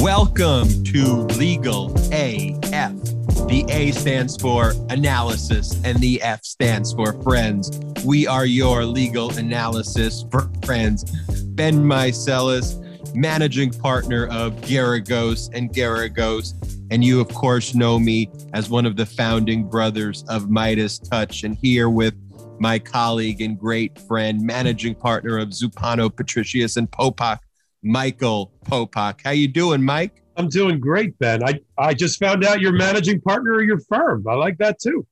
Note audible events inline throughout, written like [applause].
Welcome to Legal AF. The A stands for analysis and the F stands for friends. We are your legal analysis friends. Ben Meiselas, managing partner of Geragos and Geragos. And you, of course, know me as one of the founding brothers of MeidasTouch. And here with my colleague and great friend, managing partner of Zumpano, Patricios, and Popok, Michael Popok. How you doing, Mike? I'm doing great, Ben. I, I just found out you're managing partner of your firm. I like that too.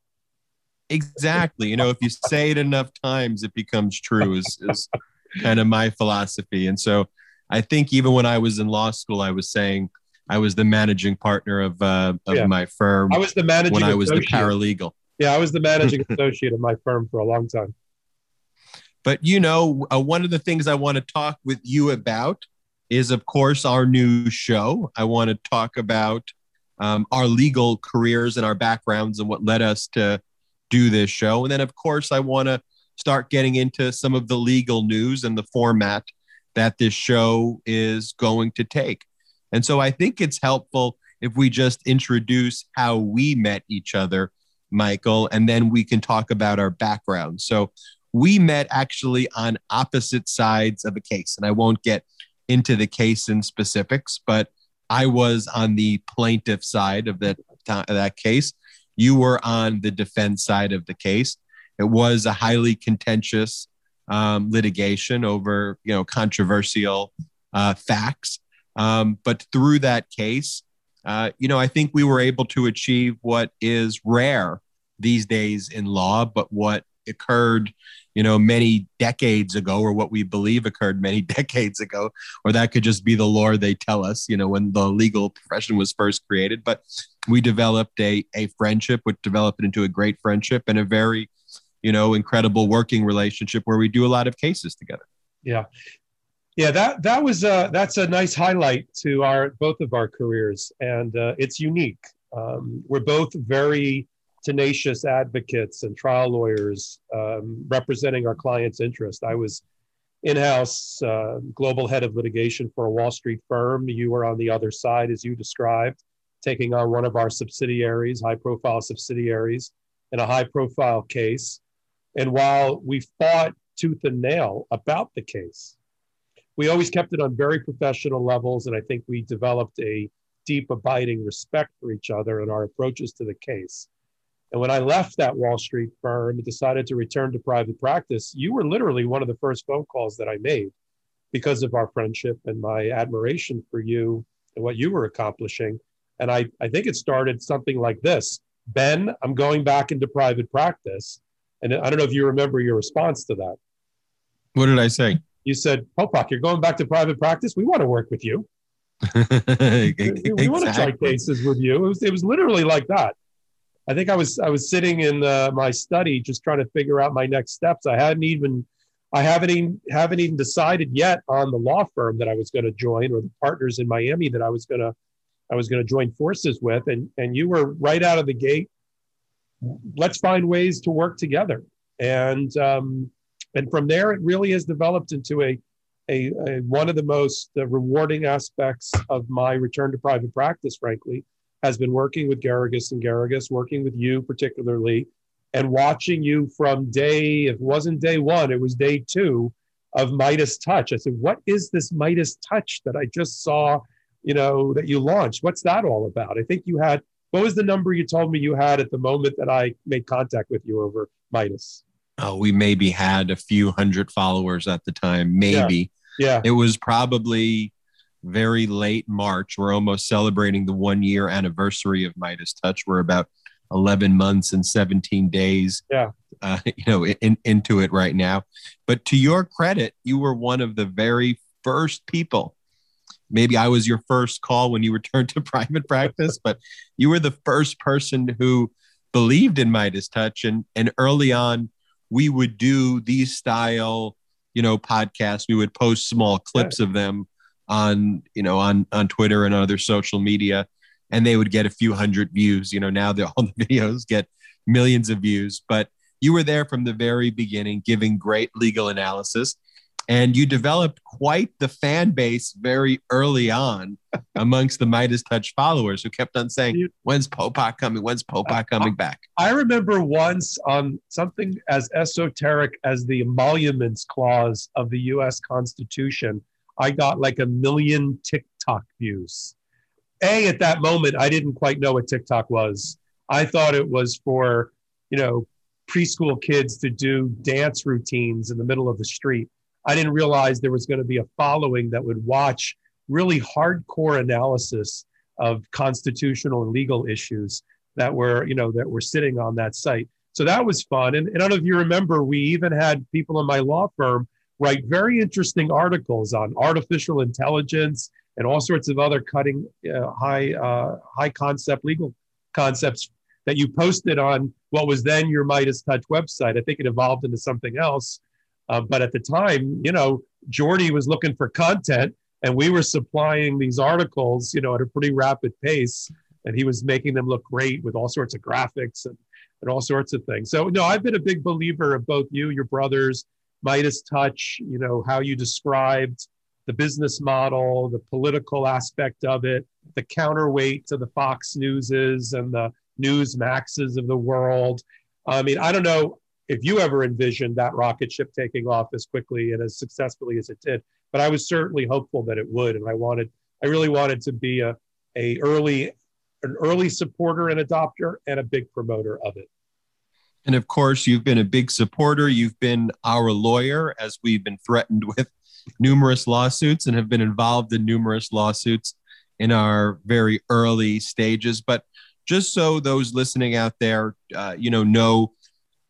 Exactly. You know, if you say it enough times, it becomes true, is, is kind of my philosophy. And so I think even when I was in law school, I was saying I was the managing partner of, uh, of Yeah. my firm I was the managing when I was the paralegal. Yeah, I was the managing [laughs] associate of my firm for a long time. But you know, uh, one of the things I want to talk with you about is, of course, our new show. I want to talk about um, our legal careers and our backgrounds and what led us to do this show. And then, of course, I want to start getting into some of the legal news and the format that this show is going to take. And so I think it's helpful if we just introduce how we met each other, Michael, and then we can talk about our background. So we met actually on opposite sides of a case. And I won't get into the case in specifics, but I was on the plaintiff side of that, of that case. You were on the defense side of the case. It was a highly contentious um, litigation over, you know, controversial uh, facts. Um, but through that case, uh, you know, I think we were able to achieve what is rare these days in law, but what occurred, you know, many decades ago, or what we believe occurred many [laughs] decades ago, or that could just be the lore they tell us, you know, when the legal profession was first created. But we developed a, a friendship, which developed into a great friendship and a very, you know, incredible working relationship where we do a lot of cases together. Yeah. Yeah, that that was uh, that's a nice highlight to our both of our careers, and uh, it's unique. Um, we're both very tenacious advocates and trial lawyers um, representing our clients' interest. I was in-house uh, global head of litigation for a Wall Street firm. You were on the other side, as you described, taking on one of our subsidiaries, high-profile subsidiaries, in a high-profile case. And while we fought tooth and nail about the case, we always kept it on very professional levels. And I think we developed a deep, abiding respect for each other and our approaches to the case. And when I left that Wall Street firm and decided to return to private practice, you were literally one of the first phone calls that I made because of our friendship and my admiration for you and what you were accomplishing. And I, I think it started something like this Ben, I'm going back into private practice. And I don't know if you remember your response to that. What did I say? You said, Popok, you're going back to private practice. We want to work with you. [laughs] We, we want to try cases with you. It was, it was literally like that. I think I was I was sitting in uh, my study just trying to figure out my next steps. I hadn't even I haven't even haven't even decided yet on the law firm that I was going to join or the partners in Miami that I was going to I was going to join forces with. And and you were right out of the gate. Let's find ways to work together. And um, and from there, it really has developed into a a, a one of the most uh, rewarding aspects of my return to private practice, frankly, has been working with Geragos and Geragos, working with you particularly, and watching you from day, if it wasn't day one, it was day two, of MeidasTouch. I said, What is this MeidasTouch that I just saw, you know, that you launched? What's that all about? I think you had, what was the number you told me you had at the moment that I made contact with you over Meidas? Oh, we maybe had a few hundred followers at the time, maybe. Yeah. yeah. It was probably very late March. We're almost celebrating the one year anniversary of MeidasTouch. We're about 11 months and 17 days yeah uh, [laughs] you know in, into it right now but to your credit you were one of the very first people maybe i was your first call when you returned [laughs] to private practice but you were the first person who believed in MeidasTouch and and early on we would do these style you know podcasts we would post small clips yeah. of them on you know on on twitter and other social media and they would get a few hundred views. You know, now the, all the [laughs] videos get millions of views, but you were there from the very beginning, giving great legal analysis. And you developed quite the fan base very early on [laughs] amongst the MeidasTouch followers who kept on saying, When's Popok coming? When's Popok coming back? I remember once on something as esoteric as the emoluments clause of the US Constitution, I got like a million TikTok views. A, at that moment, I didn't quite know what TikTok was. I thought it was for, you know, preschool kids to do dance routines in the middle of the street. I didn't realize there was going to be a following that would watch really hardcore analysis of constitutional and legal issues that were, you know, that were sitting on that site. So that was fun. And, and I don't know if you remember, we even had people in my law firm write very interesting articles on artificial intelligence and all sorts of other cutting uh, high uh, high concept legal concepts that you posted on what was then your MeidasTouch website. I think it evolved into something else, uh, but at the time, you know, Jordy was looking for content, and we were supplying these articles, you know, at a pretty rapid pace, and he was making them look great with all sorts of graphics and and all sorts of things. So no, I've been a big believer of both you, your brothers, MeidasTouch. You know how you described the business model, the political aspect of it, the counterweight to the Fox Newses and the Newsmaxes of the world. I mean, I don't know if you ever envisioned that rocket ship taking off as quickly and as successfully as it did, but I was certainly hopeful that it would, and I wanted, I really wanted to be a, a early, an early supporter and adopter, and a big promoter of it. And of course, you've been a big supporter. You've been our lawyer as we've been threatened with numerous lawsuits and have been involved in numerous lawsuits in our very early stages. But just so those listening out there, uh, you know, know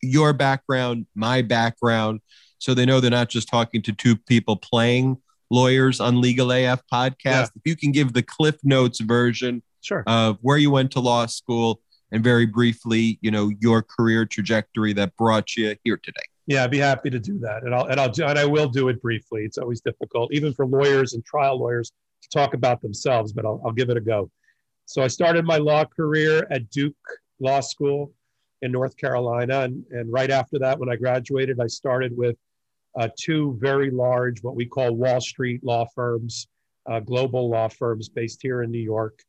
your background, my background, so they know they're not just talking to two people playing lawyers on Legal AF podcast. Yeah. If you can give the Cliff Notes version sure. of where you went to law school and very briefly, you know, your career trajectory that brought you here today. Yeah, I'd be happy to do that, and I'll and I'll do and I will do it briefly. It's always difficult, even for lawyers and trial lawyers, to talk about themselves, but I'll, I'll give it a go. So I started my law career at Duke Law School in North Carolina, and and right after that, when I graduated, I started with uh, two very large, what we call Wall Street law firms, uh, global law firms based here in New York,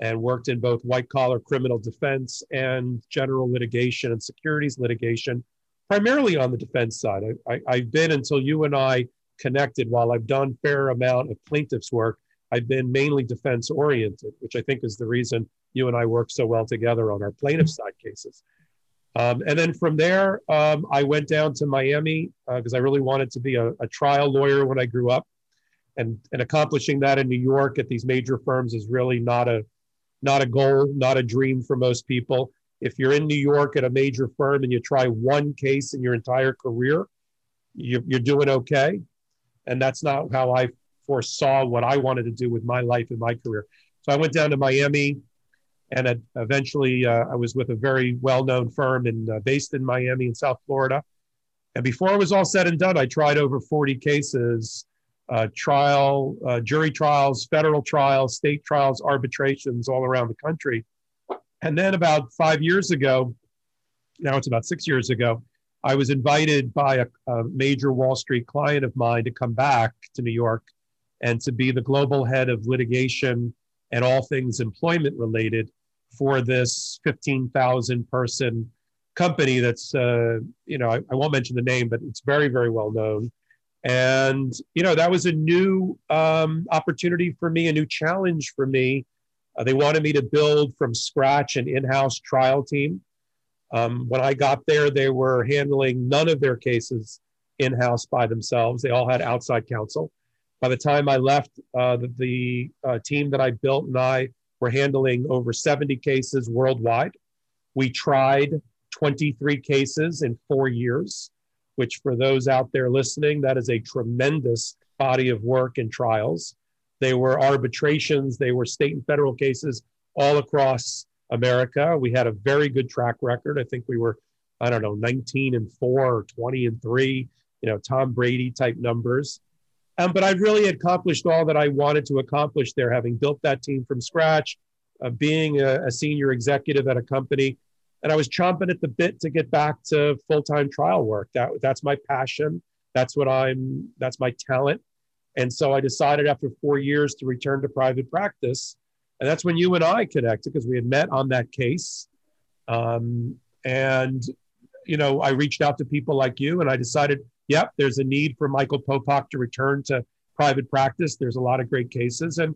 and worked in both white collar criminal defense and general litigation and securities litigation primarily on the defense side. I, have been until you and I connected. While I've done fair amount of plaintiffs work, I've been mainly defense oriented, which I think is the reason you and I work so well together on our plaintiff side cases. Um, and then from there, um, I went down to Miami because uh, I really wanted to be a, a, trial lawyer when I grew up. And, and accomplishing that in New York at these major firms is really not a not a goal, not a dream for most people if you're in New York at a major firm and you try one case in your entire career, you, are doing okay. And that's not how I foresaw what I wanted to do with my life and my career. So I went down to Miami, and eventually uh, I was with a very well-known firm in uh, based in Miami in South Florida. And before it was all said and done, I tried over 40 cases, uh, trial, uh, jury trials, federal trials, state trials, arbitrations all around the country. And then about five years ago, now it's about six years ago, I was invited by a, a, major Wall Street client of mine to come back to New York and to be the global head of litigation and all things employment related for this 15,000 person company that's, uh, you know, I, I, won't mention the name, but it's very, very well known. And, you know, that was a new um, opportunity for me, a new challenge for me. Uh, they wanted me to build from scratch an in house trial team. Um, when I got there, they were handling none of their cases in house by themselves, they all had outside counsel. By the time I left, uh, the, the uh, team that I built and I were handling over 70 cases worldwide. We tried 23 cases in four years which for those out there listening, that is a tremendous body of work and trials. They were arbitrations, they were state and federal cases all across America. We had a very good track record. I think we were, I don't know, 19 and four or 20 and three, you know, Tom Brady type numbers. Um, but I really accomplished all that I wanted to accomplish there, having built that team from scratch, uh, being a, a senior executive at a company and I was chomping at the bit to get back to full time trial work. That that's my passion. That's what I'm. That's my talent. And so I decided after four years to return to private practice, and that's when you and I connected because we had met on that case. Um, and you know, I reached out to people like you, and I decided, yep, there's a need for Michael Popok to return to private practice. There's a lot of great cases, and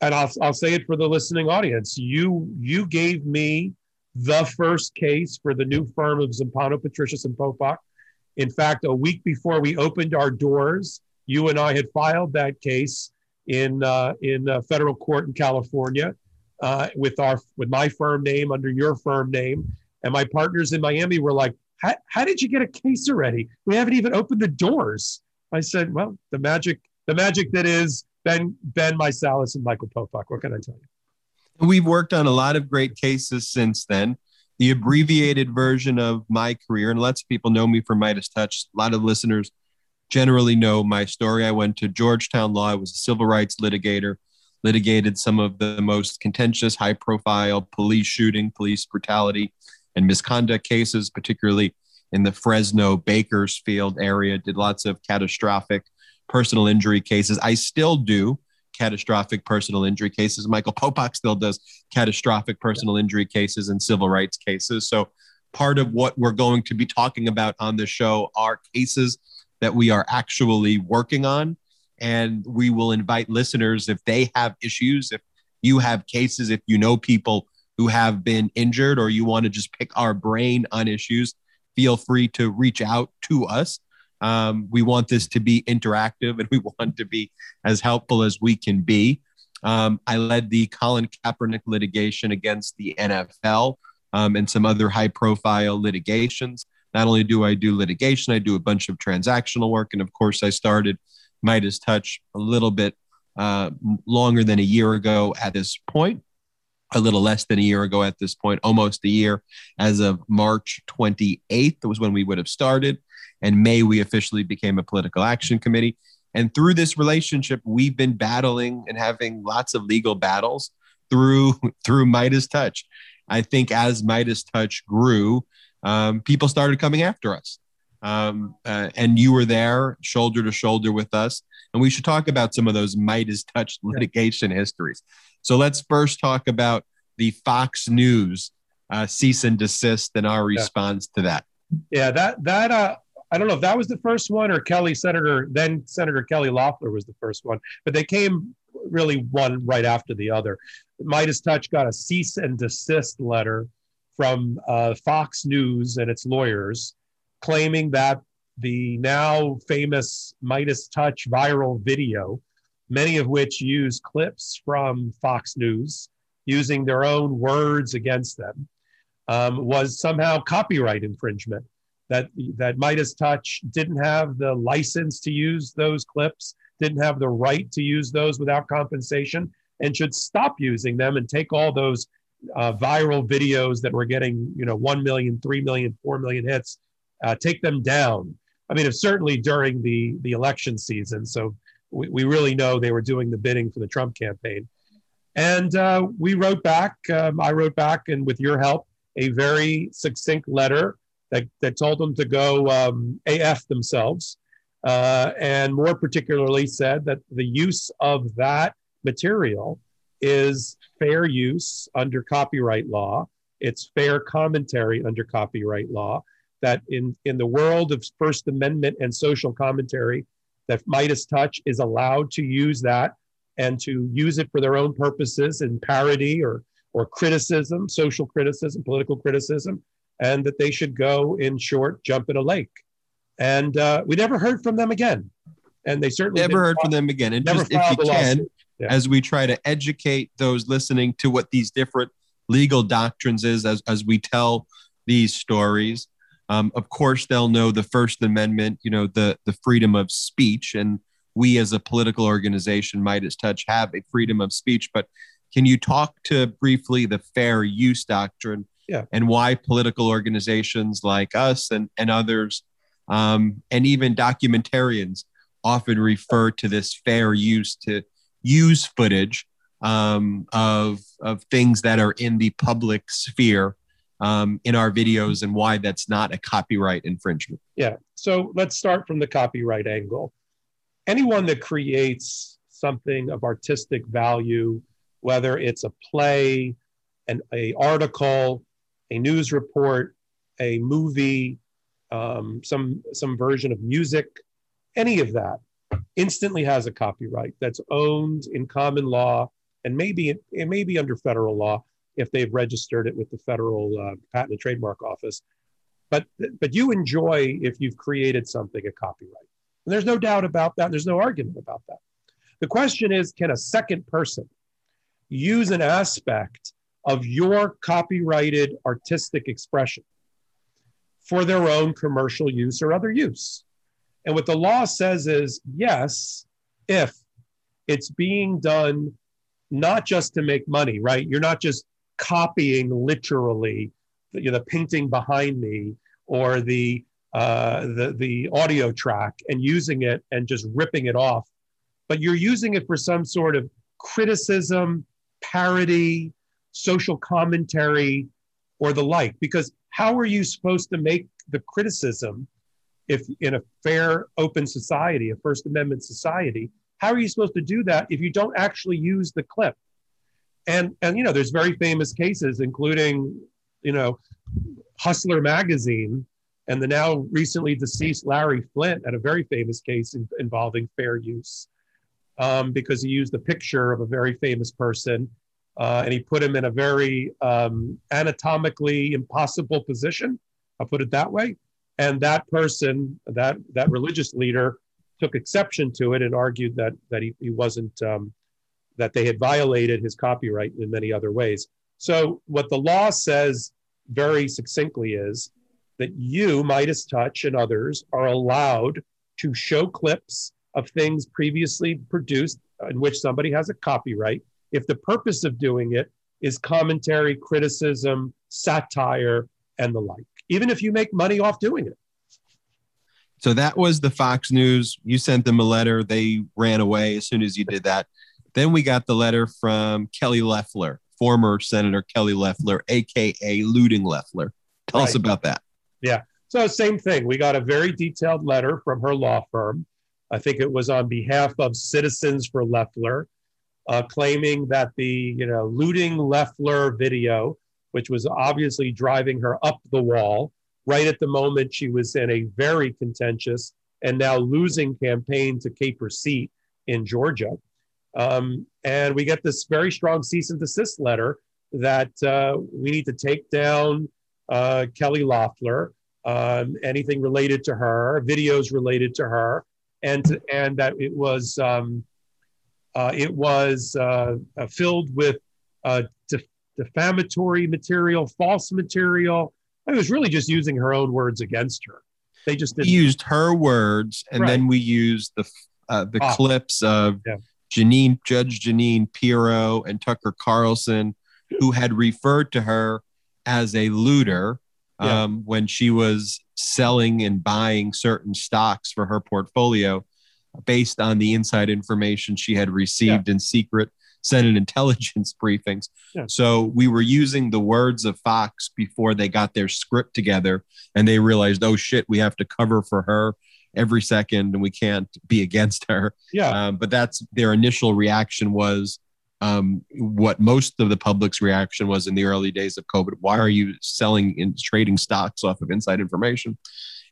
and I'll I'll say it for the listening audience. You you gave me the first case for the new firm of Zumpano, Patricios, and Popok. In fact, a week before we opened our doors, you and I had filed that case in uh, in uh, federal court in California uh, with our with my firm name under your firm name, and my partners in Miami were like, "How did you get a case already? We haven't even opened the doors." I said, "Well, the magic the magic that is Ben Ben Meiselas and Michael Popok. What can I tell you?" We've worked on a lot of great cases since then. The abbreviated version of my career, and lots of people know me from MeidasTouch. A lot of listeners generally know my story. I went to Georgetown Law. I was a civil rights litigator, litigated some of the most contentious, high profile police shooting, police brutality, and misconduct cases, particularly in the Fresno Bakersfield area. Did lots of catastrophic personal injury cases. I still do catastrophic personal injury cases. Michael Popak still does catastrophic personal injury cases and civil rights cases. So, part of what we're going to be talking about on the show are cases that we are actually working on. And we will invite listeners if they have issues, if you have cases, if you know people who have been injured, or you want to just pick our brain on issues, feel free to reach out to us. Um, we want this to be interactive and [laughs] we want to be as helpful as we can be. Um, I led the Colin Kaepernick litigation against the NFL um, and some other high profile litigations. Not only do I do litigation, I do a bunch of transactional work. And of course, I started MeidasTouch a little bit uh, longer than a year ago at this point, a little less than a year ago at this point, almost a year. As of March 28th was when we would have started and May we officially became a political action committee. And through this relationship, we've been battling and having lots of legal battles through [laughs] through MeidasTouch. I think as MeidasTouch grew, um, people started coming after us. Um, uh, and you were there shoulder to shoulder with us. And we should talk about some of those MeidasTouch litigation histories. So let's first talk about the Fox News uh, cease and desist and our response yeah. to that. Yeah, that that uh, I don't know if that was the first one or Kelly Senator, then Senator Kelly Loeffler was the first one, but they came really one right after the other. MeidasTouch got a cease and desist letter from uh, Fox News and its lawyers claiming that the now famous MeidasTouch viral video, many of which use clips from Fox News using their own words against them, um, was somehow copyright infringement that that MeidasTouch didn't have the license to use those clips, didn't have the right to use those without compensation, and should stop using them and take all those uh, viral videos that were getting you know 1 million 3 million 4 million hits uh, take them down. I mean certainly during the the election season so we, we really know they were doing the bidding for the trump campaign. And uh, we wrote back um, i wrote back and with your help a very succinct letter that, that told them to go um, AF themselves, uh, and more particularly said that the use of that material is fair use under copyright law. It's fair commentary under copyright law. that in, in the world of First Amendment and social commentary, that MeidasTouch is allowed to use that and to use it for their own purposes in parody or, or criticism, social criticism, political criticism, and that they should go in short, jump in a lake. And uh, we never heard from them again. And they certainly never heard from them again. And just if you can, yeah. as we try to educate those listening to what these different legal doctrines is as, as we tell these stories. Um, of course, they'll know the First Amendment, you know, the, the freedom of speech. And we as a political organization, MeidasTouch, have a freedom of speech. But can you talk to briefly the fair use doctrine yeah. and why political organizations like us and, and others, um, and even documentarians, often refer to this fair use to use footage um, of of things that are in the public sphere um, in our videos and why that's not a copyright infringement. Yeah. So let's start from the copyright angle. Anyone that creates something of artistic value, whether it's a play, an a article, a news report, a movie, um, some some version of music, any of that, instantly has a copyright that's owned in common law and maybe it, may be under federal law if they've registered it with the federal uh, patent and trademark office. But but you enjoy if you've created something a copyright. And there's no doubt about that. There's no argument about that. The question is, can a second person use an aspect of your copyrighted artistic expression for their own commercial use or other use? And what the law says is yes, if it's being done not just to make money, right? You're not just copying literally you know, the painting behind me or the, uh, the, the audio track and using it and just ripping it off, but you're using it for some sort of criticism, parody, social commentary, or the like. Because how are you supposed to make the criticism if in a fair, open society, a First Amendment society, how are you supposed to do that if you don't actually use the clip? And and you know, there's very famous cases, including you know, Hustler magazine and the now recently deceased Larry Flynt had a very famous case in, involving fair use um, because he used the picture of a very famous person uh, and he put him in a very um, anatomically impossible position. I'll put it that way. And that person, that that religious leader, took exception to it and argued that that he, he wasn't um, that they had violated his copyright in many other ways. So what the law says very succinctly is that you, MeidasTouch, and others are allowed to show clips of things previously produced in which somebody has a copyright if the purpose of doing it is commentary, criticism, satire, and the like, even if you make money off doing it. So that was the Fox News. You sent them a letter. They ran away as soon as you did that. Then we got the letter from Kelly Loeffler, former Senator Kelly Loeffler, AKA Looting Loeffler. Tell right. us about that. Yeah. So, same thing. We got a very detailed letter from her law firm. I think it was on behalf of Citizens for Loeffler, uh, claiming that the you know looting Loeffler video, which was obviously driving her up the wall, right at the moment she was in a very contentious and now losing campaign to keep her seat in Georgia. Um, and we get this very strong cease and desist letter that uh, we need to take down uh, Kelly Loeffler, um, anything related to her, videos related to her, and and that it was um, it was uh, filled with uh, def- defamatory material, false material, I was really just using her own words against her. They just didn't. used her words, and right. then we used the uh, the ah, clips of yeah. Jeanine, Judge Jeanine Pirro and Tucker Carlson, who had referred to her as a looter yeah. um, when she was selling and buying certain stocks for her portfolio based on the inside information she had received yeah. in secret Senate intelligence [laughs] briefings. Yeah. So we were using the words of Fox before they got their script together and they realized, oh shit, we have to cover for her every second and we can't be against her. Yeah. Um, but that's their initial reaction was um, what most of the public's reaction was in the early days of COVID. Why are you selling and trading stocks off of inside information?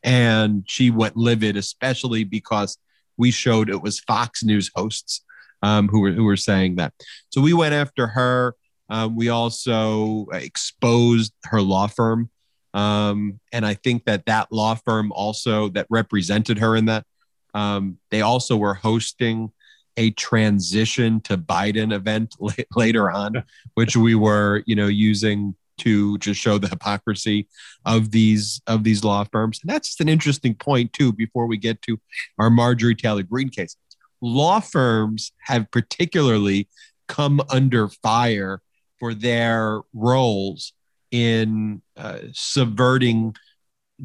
And she went livid, especially because we showed it was Fox News hosts um, who were who were saying that. So we went after her. Um, we also exposed her law firm, um, and I think that that law firm also that represented her in that um, they also were hosting a transition to Biden event [laughs] later on, which we were you know using to just show the hypocrisy of these of these law firms. And that's an interesting point too. Before we get to our Marjorie Taylor Greene case, law firms have particularly come under fire for their roles in uh, subverting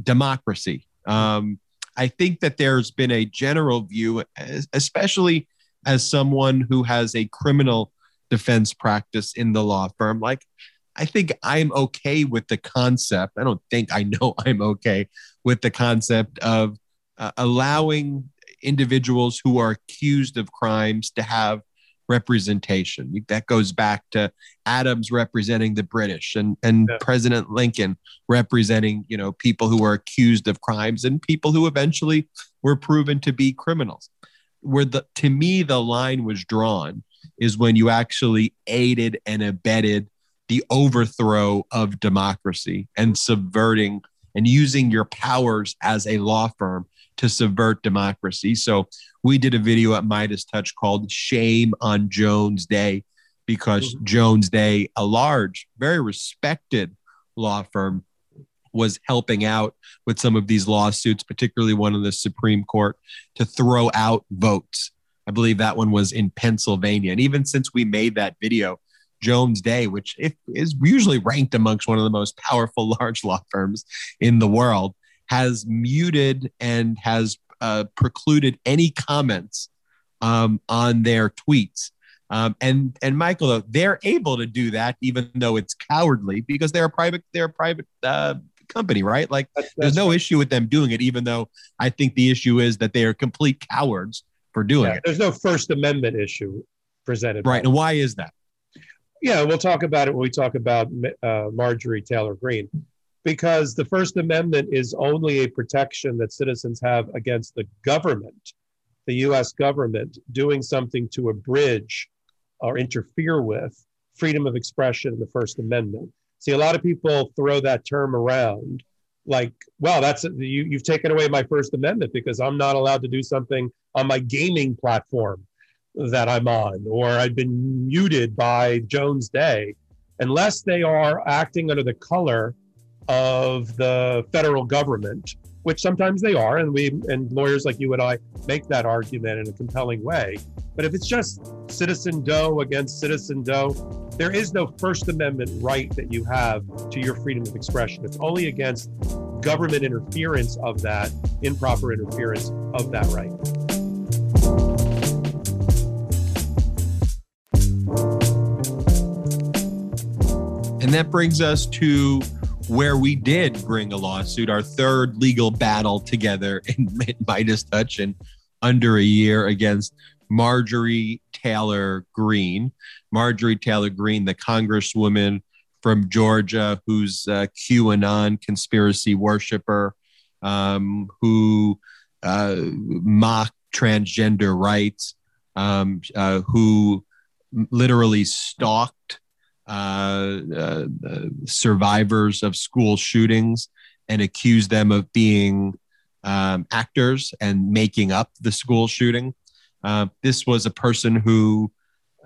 democracy. Um, I think that there's been a general view, especially as someone who has a criminal defense practice in the law firm, like I think I'm okay with the concept. I don't think I know [laughs] I'm okay with the concept of uh, allowing individuals who are accused of crimes to have representation. That goes back to Adams representing the British and, and yeah. President Lincoln representing, you know, people who were accused of crimes and people who eventually were proven to be criminals. Where the to me the line was drawn is when you actually aided and abetted the overthrow of democracy and subverting and using your powers as a law firm to subvert democracy. So we did a video at MeidasTouch called Shame on Jones Day because mm-hmm. Jones Day, a large, very respected law firm, was helping out with some of these lawsuits, particularly one in the Supreme Court, to throw out votes. I believe that one was in Pennsylvania. And even since we made that video, Jones Day, which is usually ranked amongst one of the most powerful [laughs] large law firms in the world, has muted and has uh, precluded any comments um, on their tweets. Um, and and Michael, though, they're able to do that even though it's cowardly because they're a private they're a private uh, company, right? Like that's, that's there's no right. issue with them doing it, even though I think the issue is that they are complete cowards for doing yeah, it. There's no First Amendment issue presented, right? And why is that? Yeah, we'll talk about it when we talk about uh, Marjorie Taylor Greene because the First Amendment is only a protection that citizens have against the government, the US government, doing something to abridge or interfere with freedom of expression in the First Amendment. See, a lot of people throw that term around like, well, that's you, you've taken away my First Amendment because I'm not allowed to do something on my gaming platform that I'm on, or I've been muted by Jones Day, unless they are acting under the color of the federal government, which sometimes they are, and we and lawyers like you and I make that argument in a compelling way. But if it's just citizen Doe against citizen Doe, there is no First Amendment right that you have to your freedom of expression. It's only against government interference of that, improper interference of that right. And that brings us to where we did bring a lawsuit, our third legal battle together [laughs] in MeidasTouch in under a year against Marjorie Taylor Greene. Marjorie Taylor Greene, the congresswoman from Georgia who's a QAnon conspiracy worshiper, um, who uh, mocked transgender rights, um, uh, who literally stalked uh, uh, survivors of school shootings and accuse them of being um, actors and making up the school shooting. Uh, this was a person who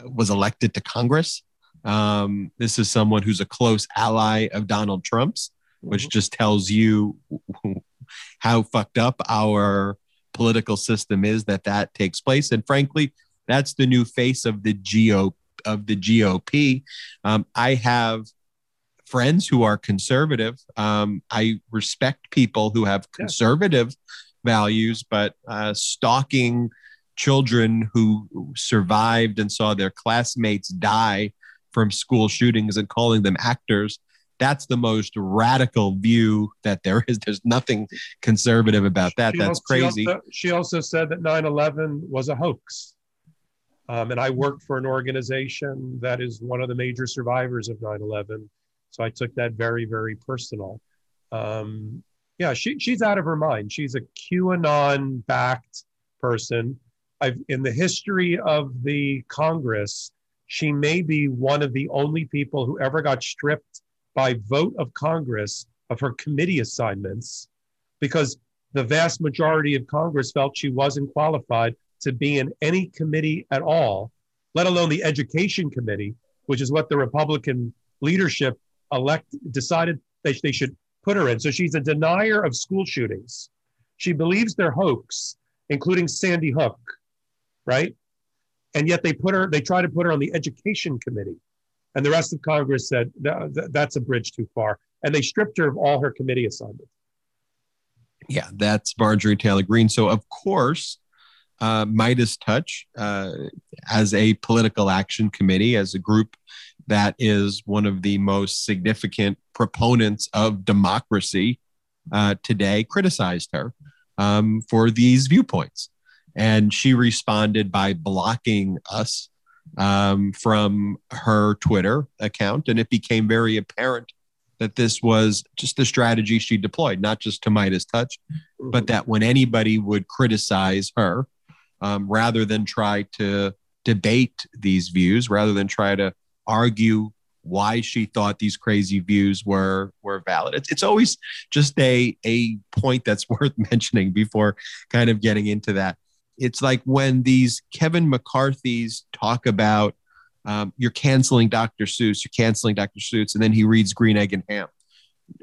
was elected to Congress. Um, this is someone who's a close ally of Donald Trump's, which mm-hmm. just tells you [laughs] how fucked up our political system is that that takes place. And frankly, that's the new face of the GOP of the GOP. Um, I have friends who are conservative. Um, I respect people who have conservative yeah. values, but uh, stalking children who survived and saw their classmates die from school shootings and calling them actors that's the most radical view that there is there's nothing conservative about that she that's also, crazy she also, she also said that 9-11 was a hoax Um, and I worked for an organization that is one of the major survivors of 9 11. So I took that very, very personal. Um, yeah, she, she's out of her mind. She's a QAnon backed person. I've, in the history of the Congress, she may be one of the only people who ever got stripped by vote of Congress of her committee assignments because the vast majority of Congress felt she wasn't qualified to be in any committee at all, let alone the education committee, which is what the Republican leadership elect decided that they should put her in. So she's a denier of school shootings. She believes they're hoax, including Sandy Hook, right? And yet they put her, they try to put her on the education committee. And the rest of Congress said, that's a bridge too far. And they stripped her of all her committee assignments. Yeah, that's Marjorie Taylor Greene. So, of course, uh, MeidasTouch uh, as a political action committee, as a group that is one of the most significant proponents of democracy uh, today, criticized her um, for these viewpoints. And she responded by blocking us um, from her Twitter account. And it became very apparent that this was just the strategy she deployed, not just to MeidasTouch, but that when anybody would criticize her, um, rather than try to debate these views, rather than try to argue why she thought these crazy views were were valid. It's, it's always just a a point that's [laughs] worth mentioning before kind of getting into that. It's like when these Kevin McCarthy's talk about um, you're canceling Dr. Seuss, you're canceling Dr. Seuss, and then he reads Green Egg and Ham.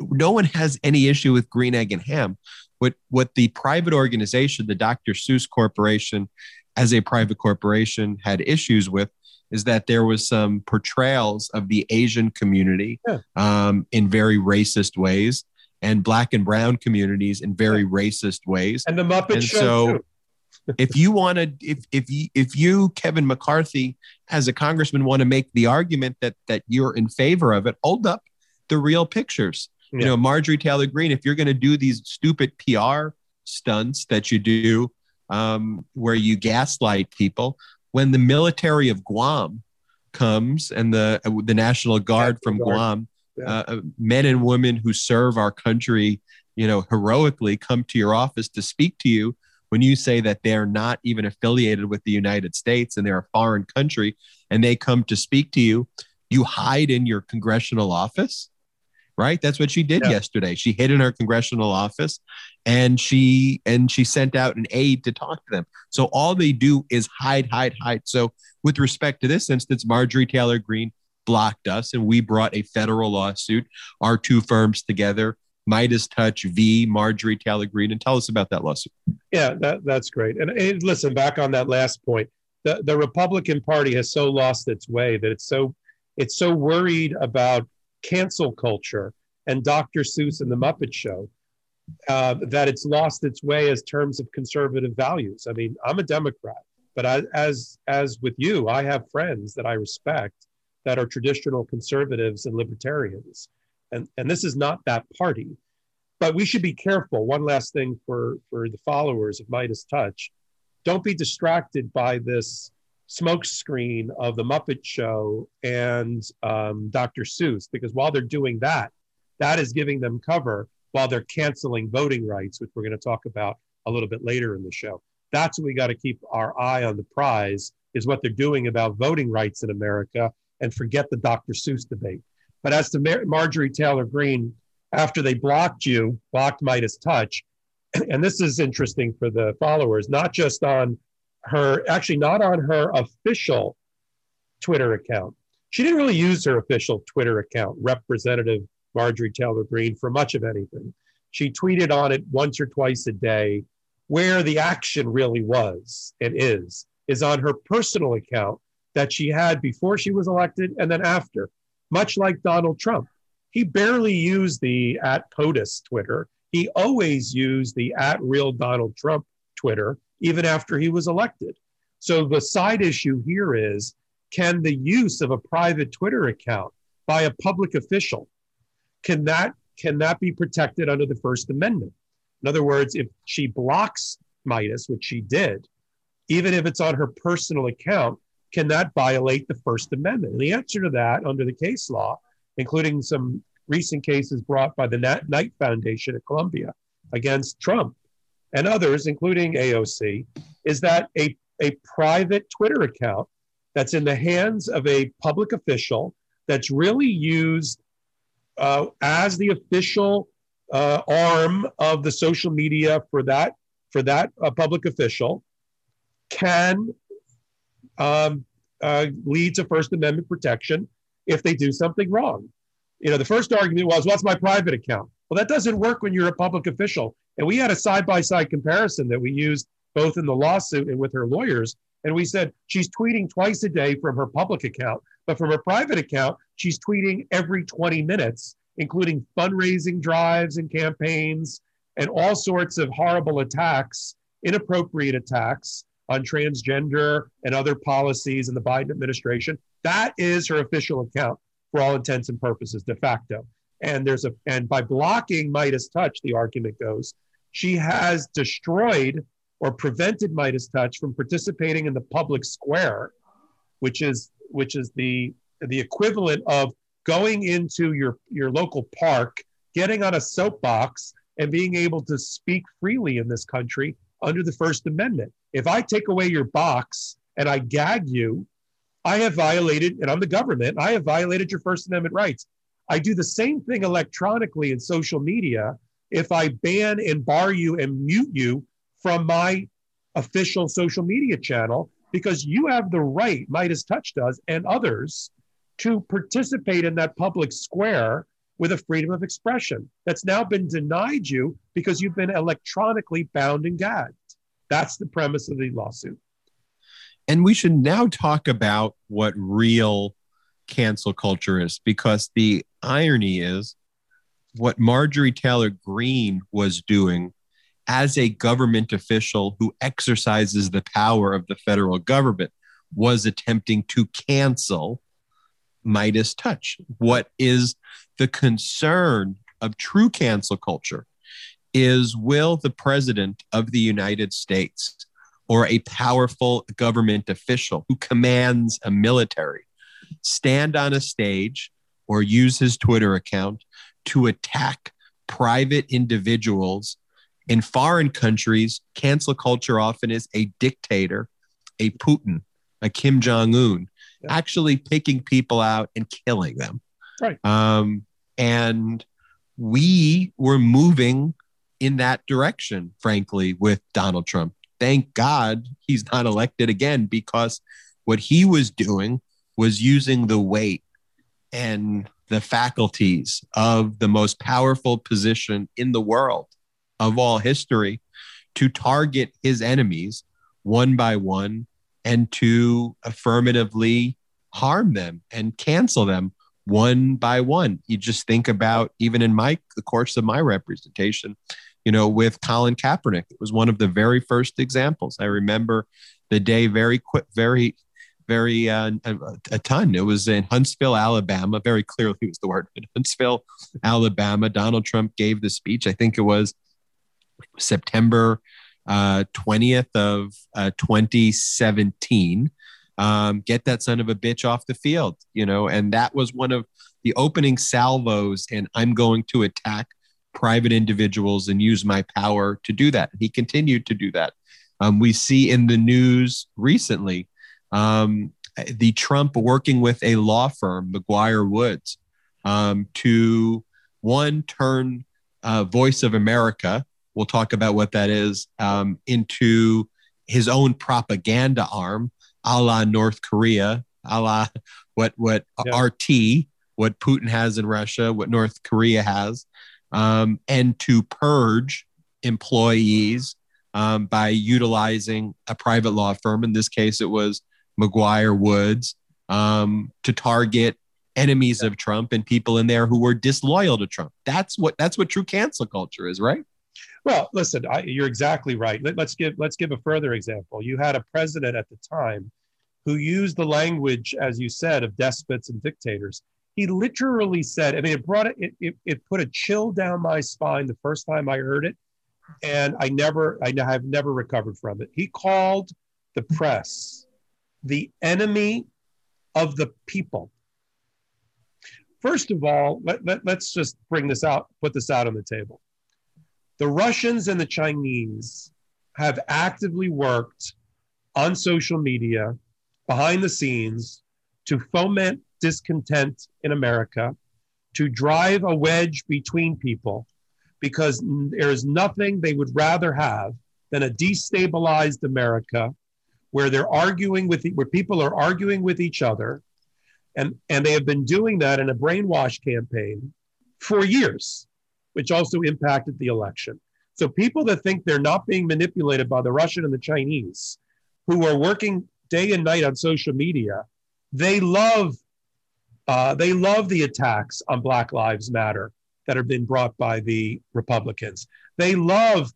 No one has any issue with Green Egg and Ham. What what the private organization, the Dr. Seuss Corporation, as a private corporation, had issues with is that there was some portrayals of the Asian community yeah. um, in very racist ways, and Black and Brown communities in very yeah. racist ways. And the Muppet and Show so, [laughs] if you want to, if if you if you Kevin McCarthy as a congressman want to make the argument that that you're in favor of it, hold up the real pictures. Yeah. You know, Marjorie Taylor Greene. If you're going to do these stupid PR stunts that you do, um, where you gaslight people, when the military of Guam comes and the uh, the National Guard from Guam, yeah. Uh, uh, men and women who serve our country, you know, heroically come to your office to speak to you. When you say that they're not even affiliated with the United States and they're a foreign country, and they come to speak to you, you hide in your congressional office right? That's what she did yeah. yesterday. She hid in her congressional office and she and she sent out an aide to talk to them. So all they do is hide hide hide. So with respect to this instance marjorie taylor greene blocked us and we brought a federal lawsuit. Our two firms together MeidasTouch v marjorie taylor greene and tell us about that lawsuit. Yeah that, that's great. And, and listen back on that last point the, the republican party has so lost its way that it's so it's so worried about cancel culture and Dr. Seuss and the Muppet Show uh, that it's lost its way as terms of conservative values. I mean, I'm a Democrat, but I, as as with you, I have friends that I respect that are traditional conservatives and libertarians, and and this is not that party. But we should be careful. One last thing for for the followers of MeidasTouch, don't be distracted by this smokescreen of the Muppet Show and um, Dr. Seuss, because while they're doing that, that is giving them cover while they're canceling voting rights, which we're going to talk about a little bit later in the show. That's what we got to keep our eye on the prize is what they're doing about voting rights in America and forget the Dr. Seuss debate. But as to Mar- Marjorie Taylor Greene, after they blocked you, blocked MeidasTouch, [clears throat] and this is interesting for the followers, not just on her, actually, not on her official Twitter account. She didn't really use her official Twitter account, Representative Marjorie Taylor Greene, for much of anything. She tweeted on it once or twice a day. Where the action really was and is, is on her personal account that she had before she was elected and then after, much like Donald Trump. He barely used the at POTUS Twitter. He always used the at real Donald Trump Twitter even after he was elected. So the side issue here is can the use of a private Twitter account by a public official can that can that be protected under the First Amendment? In other words, if she blocks Meidas, which she did, even if it's on her personal account, can that violate the First Amendment? And the answer to that, under the case law, including some recent cases brought by the Knight Foundation at Columbia against Trump and others, including AOC, is that a, a private Twitter account that's in the hands of a public official that's really used uh, as the official uh, arm of the social media for that for that uh, public official can um, uh, lead to First Amendment protection if they do something wrong. You know, the first argument was, "What's my private account?" Well, that doesn't work when you're a public official. And we had a side by side comparison that we used both in the lawsuit and with her lawyers. And we said she's tweeting twice a day from her public account, but from her private account, she's tweeting every 20 minutes, including fundraising drives and campaigns and all sorts of horrible attacks, inappropriate attacks on transgender and other policies in the Biden administration. That is her official account for all intents and purposes, de facto. And there's a and by blocking MeidasTouch, the argument goes, she has destroyed or prevented MeidasTouch from participating in the public square, which is which is the the equivalent of going into your your local park, getting on a soapbox, and being able to speak freely in this country under the First Amendment. If I take away your box and I gag you, I have violated, and I'm the government, I have violated your First Amendment rights. I do the same thing electronically in social media if I ban and bar you and mute you from my official social media channel because you have the right, MeidasTouch does, and others to participate in that public square with a freedom of expression that's now been denied you because you've been electronically bound and gagged. That's the premise of the lawsuit. And we should now talk about what real cancel culture is because the irony is what Marjorie Taylor Greene was doing as a government official who exercises the power of the federal government was attempting to cancel MeidasTouch. What is the concern of true cancel culture is will the president of the United States or a powerful government official who commands a military stand on a stage or use his Twitter account to attack private individuals in foreign countries. Cancel culture often is a dictator, a Putin, a Kim Jong Un, yeah. actually picking people out and killing them. Right. Um, and we were moving in that direction, frankly, with Donald Trump. Thank God he's not elected again because what he was doing was using the weight and the faculties of the most powerful position in the world of all history to target his enemies one by one and to affirmatively harm them and cancel them one by one. You just think about even in my the course of my representation, you know, with Colin Kaepernick, it was one of the very first examples. I remember the day very quick, very very uh, a, a, ton. It was in Huntsville, Alabama. Very clearly was the word. In Huntsville, Alabama. Donald Trump gave the speech. I think it was September uh, twentieth uh, of uh, 2017. Um, get that son of a bitch off the field, you know. And that was one of the opening salvos. And I'm going to attack private individuals and use my power to do that. He continued to do that. Um, we see in the news recently um, the Trump working with a law firm, McGuireWoods, um, to one turn uh, Voice of America. We'll talk about what that is um, into his own propaganda arm, a la North Korea, a la what what yeah. RT, what Putin has in Russia, what North Korea has, um, and to purge employees um, by utilizing a private law firm. In this case, it was McGuireWoods um, to target enemies of Trump and people in there who were disloyal to Trump. That's what that's what true cancel culture is, right? Well, listen, I, you're exactly right. Let, us give let's give a further example. You had a president at the time who used the language, as you said, of despots and dictators. He literally said, I mean, it brought it, it, it put a chill down my spine the first time I heard it, and I never, I have never recovered from it. He called the press the enemy of the people. First of all, let, let, let's just bring this out, put this out on the table. The Russians and the Chinese have actively worked on social media behind the scenes to foment discontent in America, to drive a wedge between people, because there is nothing they would rather have than a destabilized America where they're arguing with where people are arguing with each other and and they have been doing that in a brainwash campaign for years which also impacted the election so people that think they're not being manipulated by the Russian and the Chinese who are working day and night on social media they love uh, they love the attacks on Black Lives Matter that have been brought by the Republicans. They love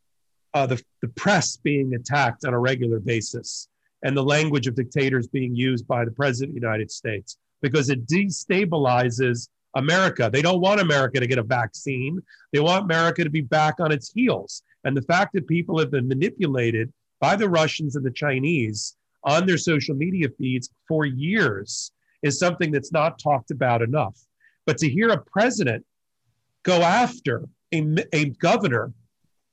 uh, the, the press being attacked on a regular basis and the language of dictators being used by the president of the United States because it destabilizes America. They don't want America to get a vaccine. They want America to be back on its heels. And the fact that people have been manipulated by the Russians and the Chinese on their social media feeds for years is something that's not talked about enough. But to hear a president go after a, a governor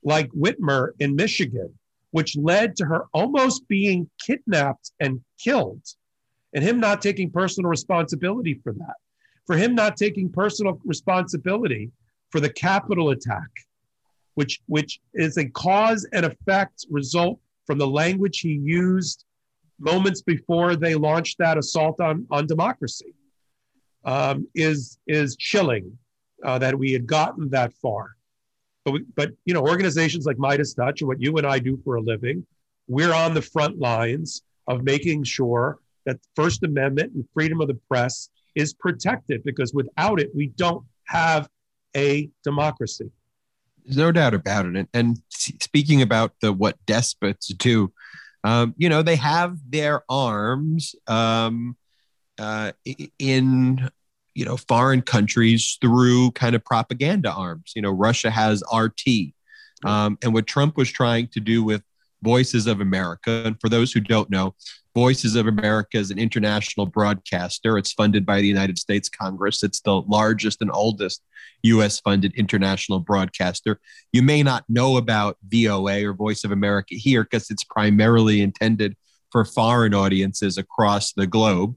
like Whitmer in Michigan, which led to her almost being kidnapped and killed, and him not taking personal responsibility for that, for him not taking personal responsibility for the Capitol attack, which, which is a cause and effect result from the language he used moments before they launched that assault on, on democracy, um, is, is chilling uh, that we had gotten that far. But, we, but you know, organizations like MeidasTouch and what you and I do for a living, we're on the front lines of making sure that First Amendment and freedom of the press is protected because without it, we don't have a democracy. There's no doubt about it. And, and speaking about the what despots do, um, you know, they have their arms um, uh, in you know foreign countries through kind of propaganda arms. You know russia has rt um, and what trump was trying to do with voices of america and for those who don't know voices of america is an international broadcaster. It's funded by the united states congress. It's the largest and oldest us funded international broadcaster. You may not know about voa or voice of america here because it's primarily intended for foreign audiences across the globe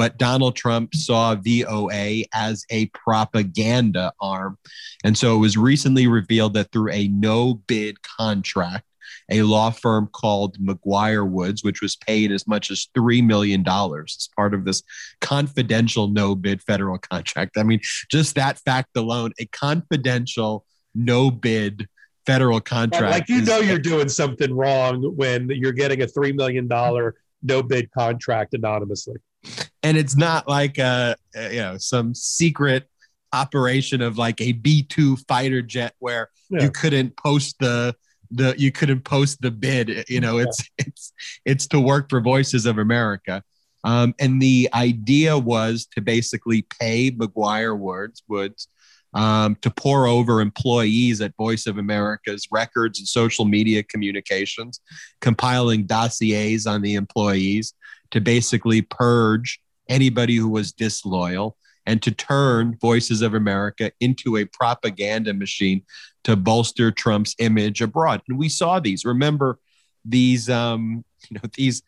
but Donald Trump saw VOA as a propaganda arm. And so it was recently revealed that through a no bid contract, a law firm called McGuire Woods, which was paid as much as $3 million as part of this confidential no bid federal contract. I mean, just that fact alone, a confidential no bid federal contract. Like you know, you're doing something wrong when you're getting a $3 million no bid contract anonymously and it's not like a, you know some secret operation of like a B2 fighter jet where yeah. you couldn't post the the you couldn't post the bid you know it's yeah. it's it's to work for voices of america um, and the idea was to basically pay McGuireWoods woods um, to pore over employees at voice of america's records and social media communications compiling dossiers on the employees to basically purge anybody who was disloyal and to turn Voices of America into a propaganda machine to bolster Trump's image abroad. And we saw these. Remember these, um, [laughs] you know, these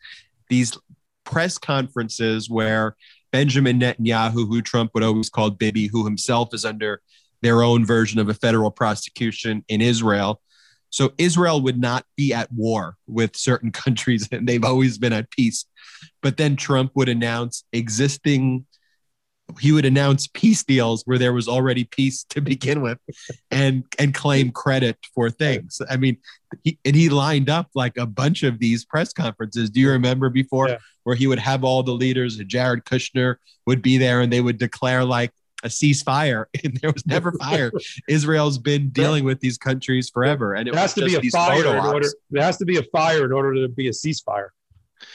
these press conferences where Benjamin Netanyahu, who Trump would always call Bibi, who himself is under their own version of a federal prosecution in Israel, so Israel would not be at war with certain [laughs] countries, and they've always been at peace. But then Trump would announce existing, he would announce peace deals where there was already peace to begin with, and and claim credit for things. I mean, he, and he lined up like a bunch of these press conferences. Do you remember before yeah. where he would have all the leaders? Jared Kushner would be there, and they would declare like a ceasefire, [laughs] and there was never fire. [laughs] Israel's been dealing with these countries forever, and it there has to be a fire in order. There has to be a fire in order to be a ceasefire.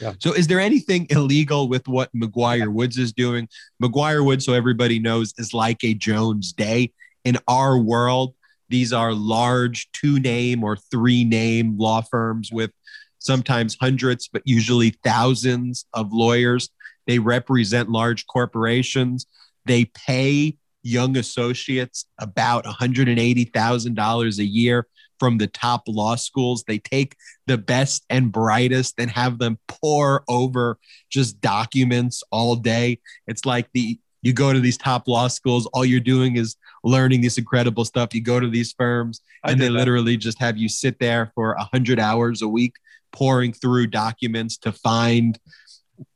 Yeah. So, is there anything illegal with what McGuire Woods is doing? McGuire Woods, so everybody knows, is like a Jones Day in our world. These are large two name or three name law firms with sometimes hundreds, but usually thousands of lawyers. They represent large corporations. They pay young associates about $180,000 a year from the top law schools. They take the best and brightest and have them pore over just documents all day. It's like the you go to these top law schools, all you're doing is learning this incredible stuff. You go to these firms and they that. literally just have you sit there for a hundred hours a week pouring through documents to find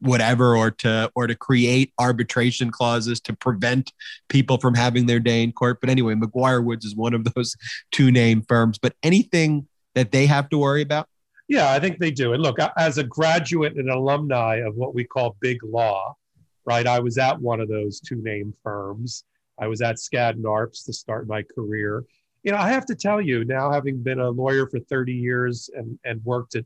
whatever or to or to create arbitration clauses to prevent people from having their day in court. But anyway mcguire-woods is one of those [laughs] two name firms. But anything that they have to worry about? Yeah i think they do. And look as a graduate and alumni of what we call big law right i was at one of those two name firms. I was at skadden arps to start my career. You know i have to tell you now having been a lawyer for 30 years and and worked at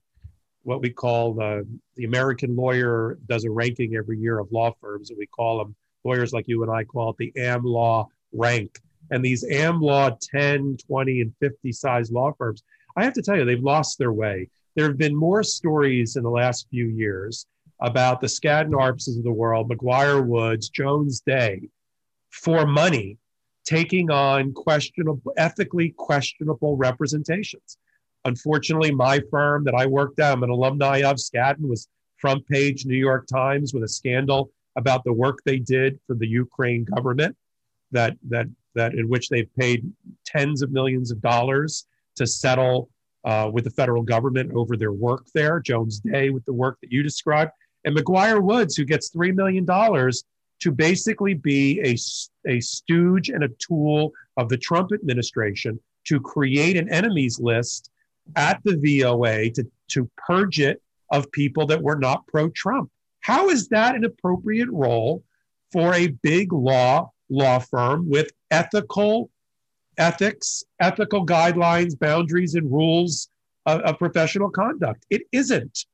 what we call the, the American lawyer does a ranking every year of law firms, and we call them lawyers like you and I call it the Am Law rank. And these Am Law 10, 20, and 50 size law firms, I have to tell you, they've lost their way. There have been more stories in the last few years about the Skadden Arpses of the world, McGuire-Woods, Jones Day, for money, taking on questionable, ethically questionable representations. Unfortunately, my firm that I worked at, I'm an alumni of Skadden, was front page New York Times with a scandal about the work they did for the Ukraine government, that that that in which they've paid tens of millions of dollars to settle uh, with the federal government over their work there. Jones Day with the work that you described, and McGuire-Woods, who gets three million dollars to basically be a, a stooge and a tool of the Trump administration to create an enemies list at the VOA to, to purge it of people that were not pro Trump. How is that an appropriate role for a big law law firm with ethical ethics, ethical guidelines, boundaries, and rules of, of professional conduct? It isn't.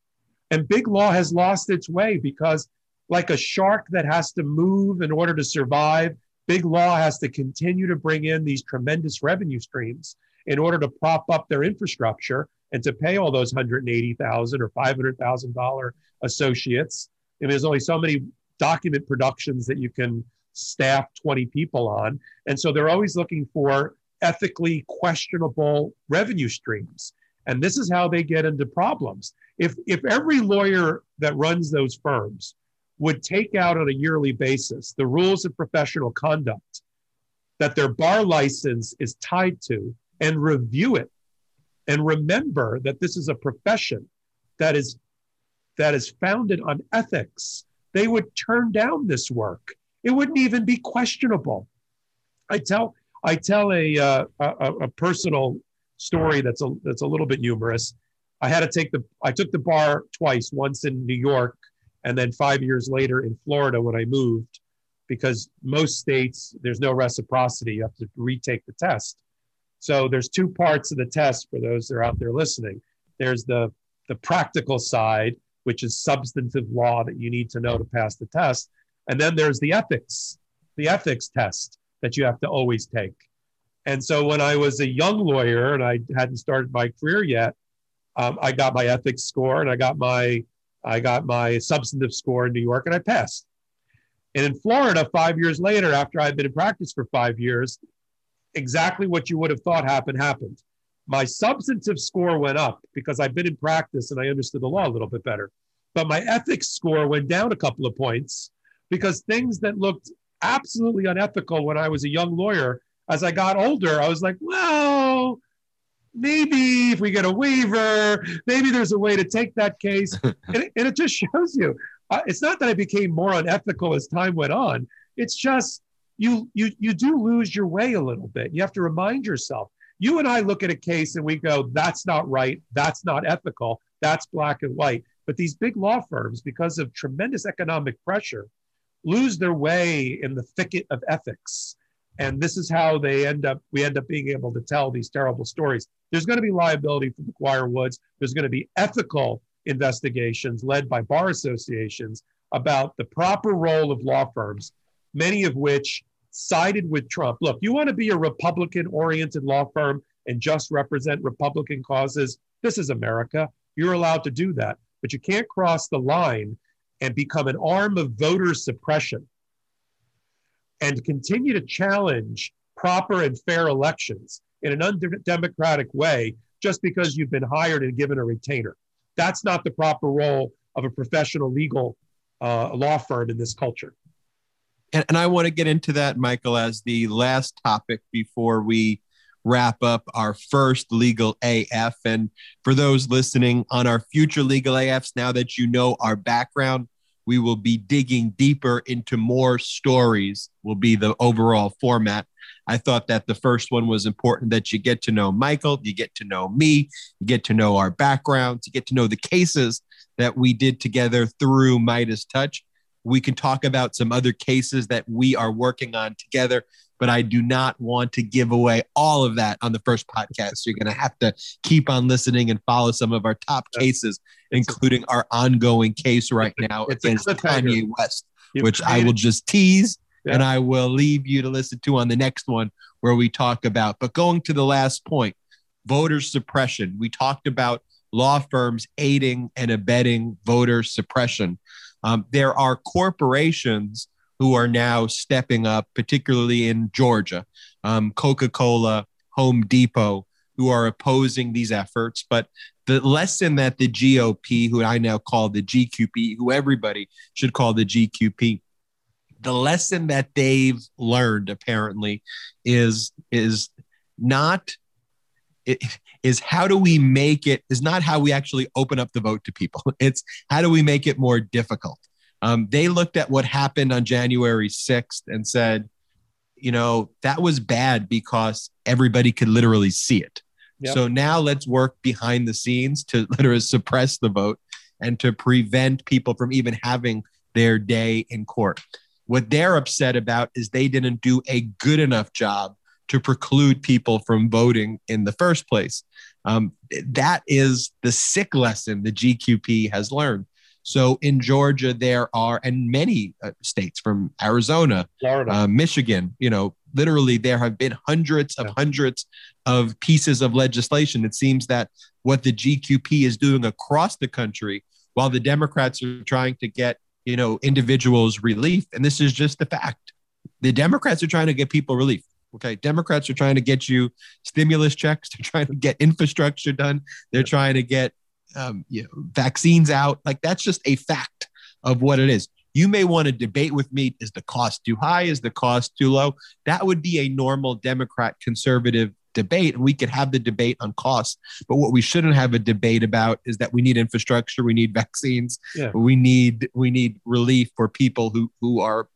And big law has lost its way because, like a shark that has to move in order to survive, big law has to continue to bring in these tremendous revenue streams in order to prop up their infrastructure and to pay all those 180,000 or 500,000 dollar associates. And there's only so many document productions that you can staff 20 people on. And so they're always looking for ethically questionable revenue streams. And this is how they get into problems. If, if every lawyer that runs those firms would take out on a yearly basis the rules of professional conduct that their bar license is tied to and review it and remember that this is a profession that is that is founded on ethics. They would turn down this work. It wouldn't even be questionable. I tell i tell a uh, a, a personal story that's a that's a little bit humorous. I had to take the i took the bar twice once in new york and then five years later in florida when i moved because most states there's no reciprocity. You have to retake the test so there's two parts of the test for those that are out there listening. There's the the practical side, which is substantive law that you need to know to pass the test, and then there's the ethics, the ethics test that you have to always take. And so when I was a young lawyer and I hadn't started my career yet, um, I got my ethics score and I got my I got my substantive score in New York and I passed. And in Florida, five years later, after I'd been in practice for five years, exactly what you would have thought happened happened. My substantive score went up because I've been in practice and I understood the law a little bit better. But my ethics score went down a couple of points because things that looked absolutely unethical when I was a young lawyer, as I got older, I was like, well, maybe if we get a waiver, maybe there's a way to take that case. [laughs] and, it, and, it, just shows you, uh, it's not that I became more unethical as time went on. It's just you you you do lose your way a little bit. You have to remind yourself. You and I look at a case and we go, that's not right, that's not ethical, that's black and white. But these big law firms, because of tremendous economic pressure, lose their way in the thicket of ethics. And this is how they end up, we end up being able to tell these terrible stories. There's going to be liability for McGuire-Woods. There's going to be ethical investigations led by bar associations about the proper role of law firms, many of which sided with Trump. Look, you want to be a Republican oriented law firm and just represent Republican causes. This is America. You're allowed to do that, but you can't cross the line and become an arm of voter suppression and continue to challenge proper and fair elections in an undemocratic way just because you've been hired and given a retainer. That's not the proper role of a professional legal uh, law firm in this culture. And, and I want to get into that, Michael, as the last topic before we wrap up our first legal AF. And for those listening on our future legal AFs, now that you know our background, we will be digging deeper into more stories, will be the overall format. I thought that the first one was important that you get to know Michael, you get to know me, you get to know our backgrounds, you get to know the cases that we did together through MeidasTouch. We can talk about some other cases that we are working on together, but I do not want to give away all of that on the first podcast. So you're going to have to keep on listening and follow some of our top cases, including our ongoing case right now against Kanye West, which I will just tease yeah. and I will leave you to listen to on the next one where we talk about. But going to the last point, voter suppression. We talked about law firms aiding and abetting voter suppression. Um, there are corporations who are now stepping up, particularly in Georgia, um, Coca Cola, Home Depot, who are opposing these efforts. But the lesson that the GOP, who I now call the GQP, who everybody should call the GQP, the lesson that they've learned apparently is is not it, is how do we make it is not how we actually open up the vote to people. [laughs] It's how do we make it more difficult? Um, they looked at what happened on january 6th and said you know that was bad because everybody could literally see it. Yep. so now let's work behind the scenes to [laughs] literally suppress the vote and to prevent people from even having their day in court. What they're upset about is they didn't do a good enough job to preclude people from voting in the first place. Um, that is the sick lesson the GQP has learned. So in Georgia, there are, and many uh, states from Arizona, uh, Michigan, you know, literally there have been hundreds of yeah. hundreds of pieces of legislation. It seems that what the GQP is doing across the country, while the Democrats are trying to get you know, individuals relief. And this is just the fact. The Democrats are trying to get people relief. Okay. Democrats are trying to get you stimulus checks. [laughs] They're trying to get infrastructure done. They're trying to get um, you know, vaccines out. Like that's just a fact of what it is. You may want to debate with me is the cost too high? Is the cost too low? That would be a normal Democrat conservative debate and we could have the debate on cost but what we shouldn't have a debate about is that we need infrastructure we need vaccines yeah. we need we need relief for people who who are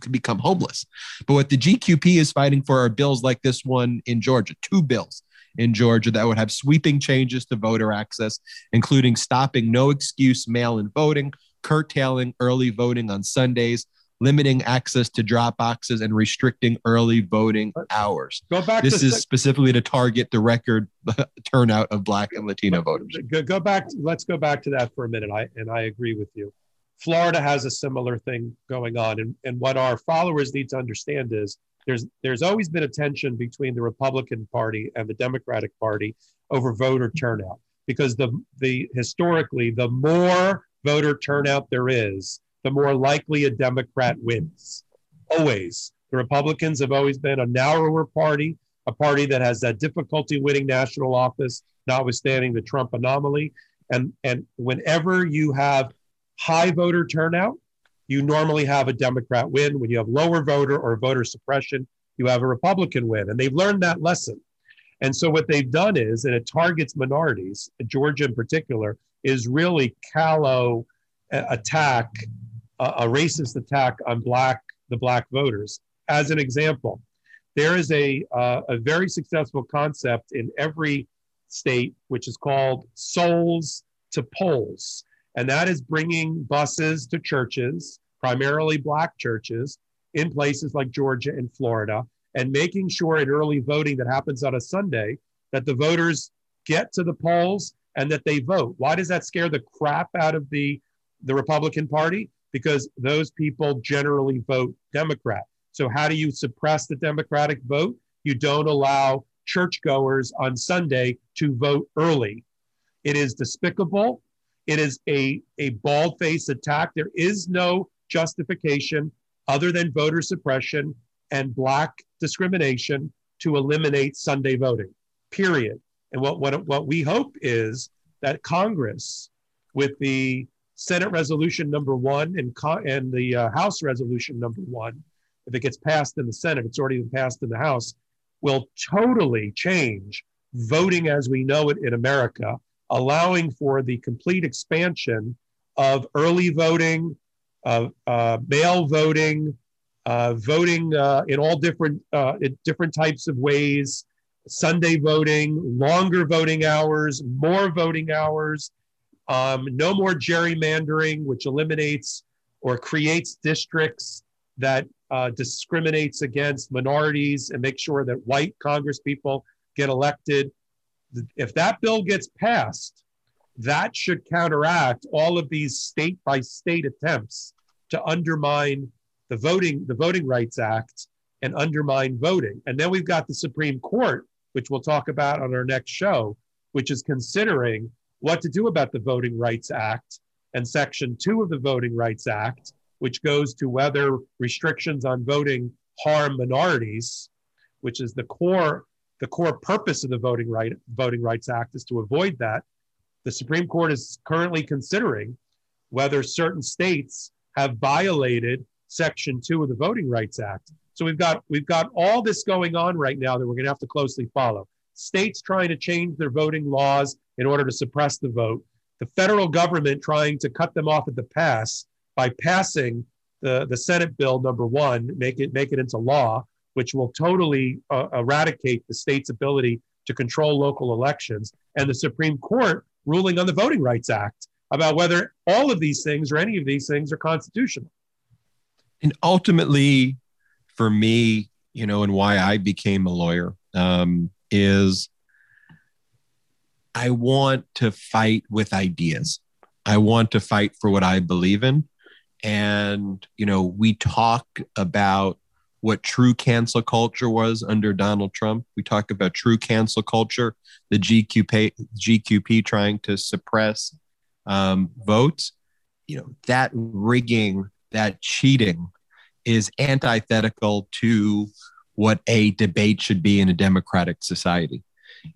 could become homeless but what the gqp is fighting for are bills like this one in georgia two bills in Georgia that would have sweeping changes to voter access, including stopping no excuse mail in voting, curtailing early voting on Sundays, limiting access to drop boxes and restricting early voting hours. Go back. This is specifically to target the record [laughs] turnout of Black and Latino voters. Go, go back. Let's go back to that for a minute. I and I agree with you. Florida has a similar thing going on, and, and what our followers need to understand is there's there's always been a tension between the Republican Party and the Democratic Party over voter turnout because the the historically the more voter turnout there is, the more likely a Democrat wins. Always. The Republicans have always been a narrower party, a party that has that difficulty winning national office, notwithstanding the Trump anomaly. And, and whenever you have high voter turnout, you normally have a Democrat win. When you have lower voter or voter suppression, you have a Republican win. And they've learned that lesson. And so what they've done is, and it targets minorities, Georgia in particular, is really callow attack a, a racist attack on black the black voters. As an example, there is a uh, a very successful concept in every state which is called souls to polls, and that is bringing buses to churches, primarily black churches, in places like Georgia and Florida, and making sure in early voting that happens on a Sunday that the voters get to the polls and that they vote. Why does that scare the crap out of the the Republican Party? because those people generally vote Democrat. So, how do you suppress the Democratic vote? You don't allow churchgoers on Sunday to vote early. It is despicable. It is a, a bald faced attack. There is no justification other than voter suppression and black discrimination to eliminate Sunday voting, period. And what, what, what we hope is that Congress, with the Senate resolution number one and, and the uh, House resolution number one, if it gets passed in the Senate, it's already been passed in the House, will totally change voting as we know it in America, allowing for the complete expansion of early voting, of uh, mail voting, uh, voting uh, in all different uh, different types of ways, Sunday voting, longer voting hours, more voting hours, um, no more gerrymandering, which eliminates or creates districts that uh, discriminates against minorities and make sure that white congresspeople get elected. If that bill gets passed, that should counteract all of these state by state attempts to undermine the voting the Voting Rights Act and undermine voting. And then we've got the Supreme Court, which we'll talk about on our next show, which is considering what to do about the Voting Rights Act and Section 2 of the Voting Rights Act, which goes to whether restrictions on voting harm minorities, which is the core the core purpose of the Voting Right Voting Rights Act is to avoid that. The Supreme Court is currently considering whether certain states have violated Section 2 of the Voting Rights Act. So we've got we've got all this going on right now that we're going to have to closely follow. States trying to change their voting laws in order to suppress the vote. The federal government trying to cut them off at the pass by passing the, the Senate bill number one, make it make it into law, which will totally uh, eradicate the state's ability to control local elections, and the Supreme Court ruling on the Voting Rights Act about whether all of these things or any of these things are constitutional. And ultimately, for me, you know, and why I became a lawyer um, is I want to fight with ideas. I want to fight for what I believe in. And, you know, we talk about what true cancel culture was under Donald Trump. We talk about true cancel culture, the GQP, GQP trying to suppress um, votes. You know, that rigging, that cheating is antithetical to what a debate should be in a democratic society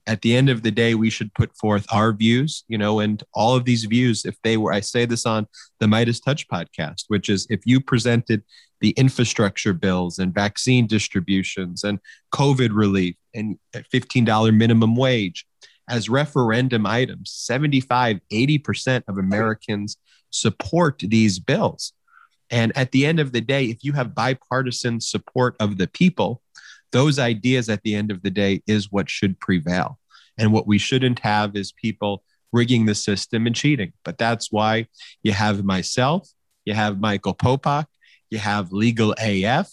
at the end of the day, we should put forth our views, you know, and all of these views, if they were, I say this on the MeidasTouch podcast, which is if you presented the infrastructure bills and vaccine distributions and COVID relief and $15 minimum wage as referendum items, 75, 80% of Americans support these bills. And at the end of the day, if you have bipartisan support of the people, those ideas at the end of the day is what should prevail. And what we shouldn't have is people rigging the system and cheating. But that's why you have myself, you have Michael Popok, you have Legal AF,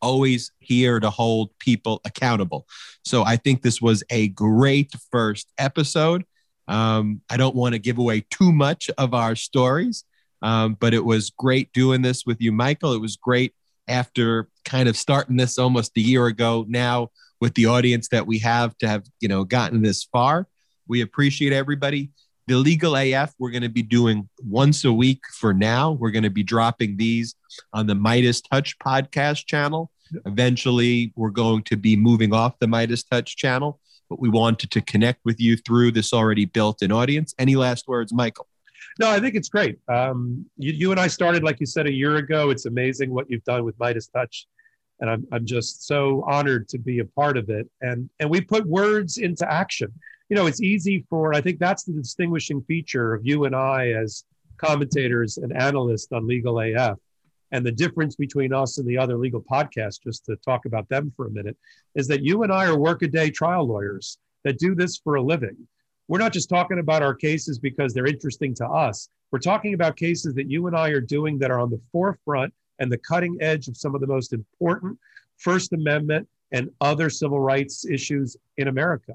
always here to hold people accountable. So I think this was a great first episode. Um, I don't want to give away too much of our stories, um, but it was great doing this with you, Michael. It was great after kind of starting this almost a year ago now with the audience that we have to have you know gotten this far we appreciate everybody the legal af we're going to be doing once a week for now we're going to be dropping these on the MeidasTouch podcast channel eventually we're going to be moving off the MeidasTouch channel but we wanted to connect with you through this already built in audience any last words michael no, I think it's great. Um, you, you and I started, like you said, a year ago. It's amazing what you've done with MeidasTouch. and I'm I'm just so honored to be a part of it. And and we put words into action. You know, it's easy for. I think that's the distinguishing feature of you and I as commentators and analysts on Legal AF. And the difference between us and the other legal podcasts, just to talk about them for a minute, is that you and I are workaday trial lawyers that do this for a living we're not just talking about our cases because they're interesting to us. We're talking about cases that you and I are doing that are on the forefront and the cutting edge of some of the most important First Amendment and other civil rights issues in America.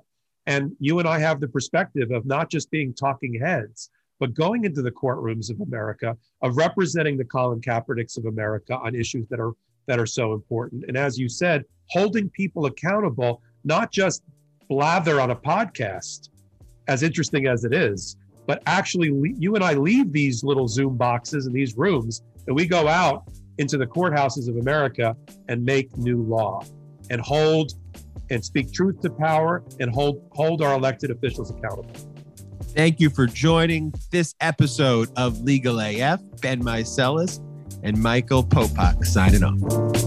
And you and I have the perspective of not just being talking heads, but going into the courtrooms of America, of representing the Colin Kaepernicks of America on issues that are that are so important. And as you said, holding people accountable, not just blather on a podcast, as interesting as it is. But actually, you and I leave these little Zoom boxes and these rooms, and we go out into the courthouses of America and make new law and hold and speak truth to power and hold hold our elected officials accountable. Thank you for joining this episode of Legal AF. Ben Meiselas and Michael Popok signing off.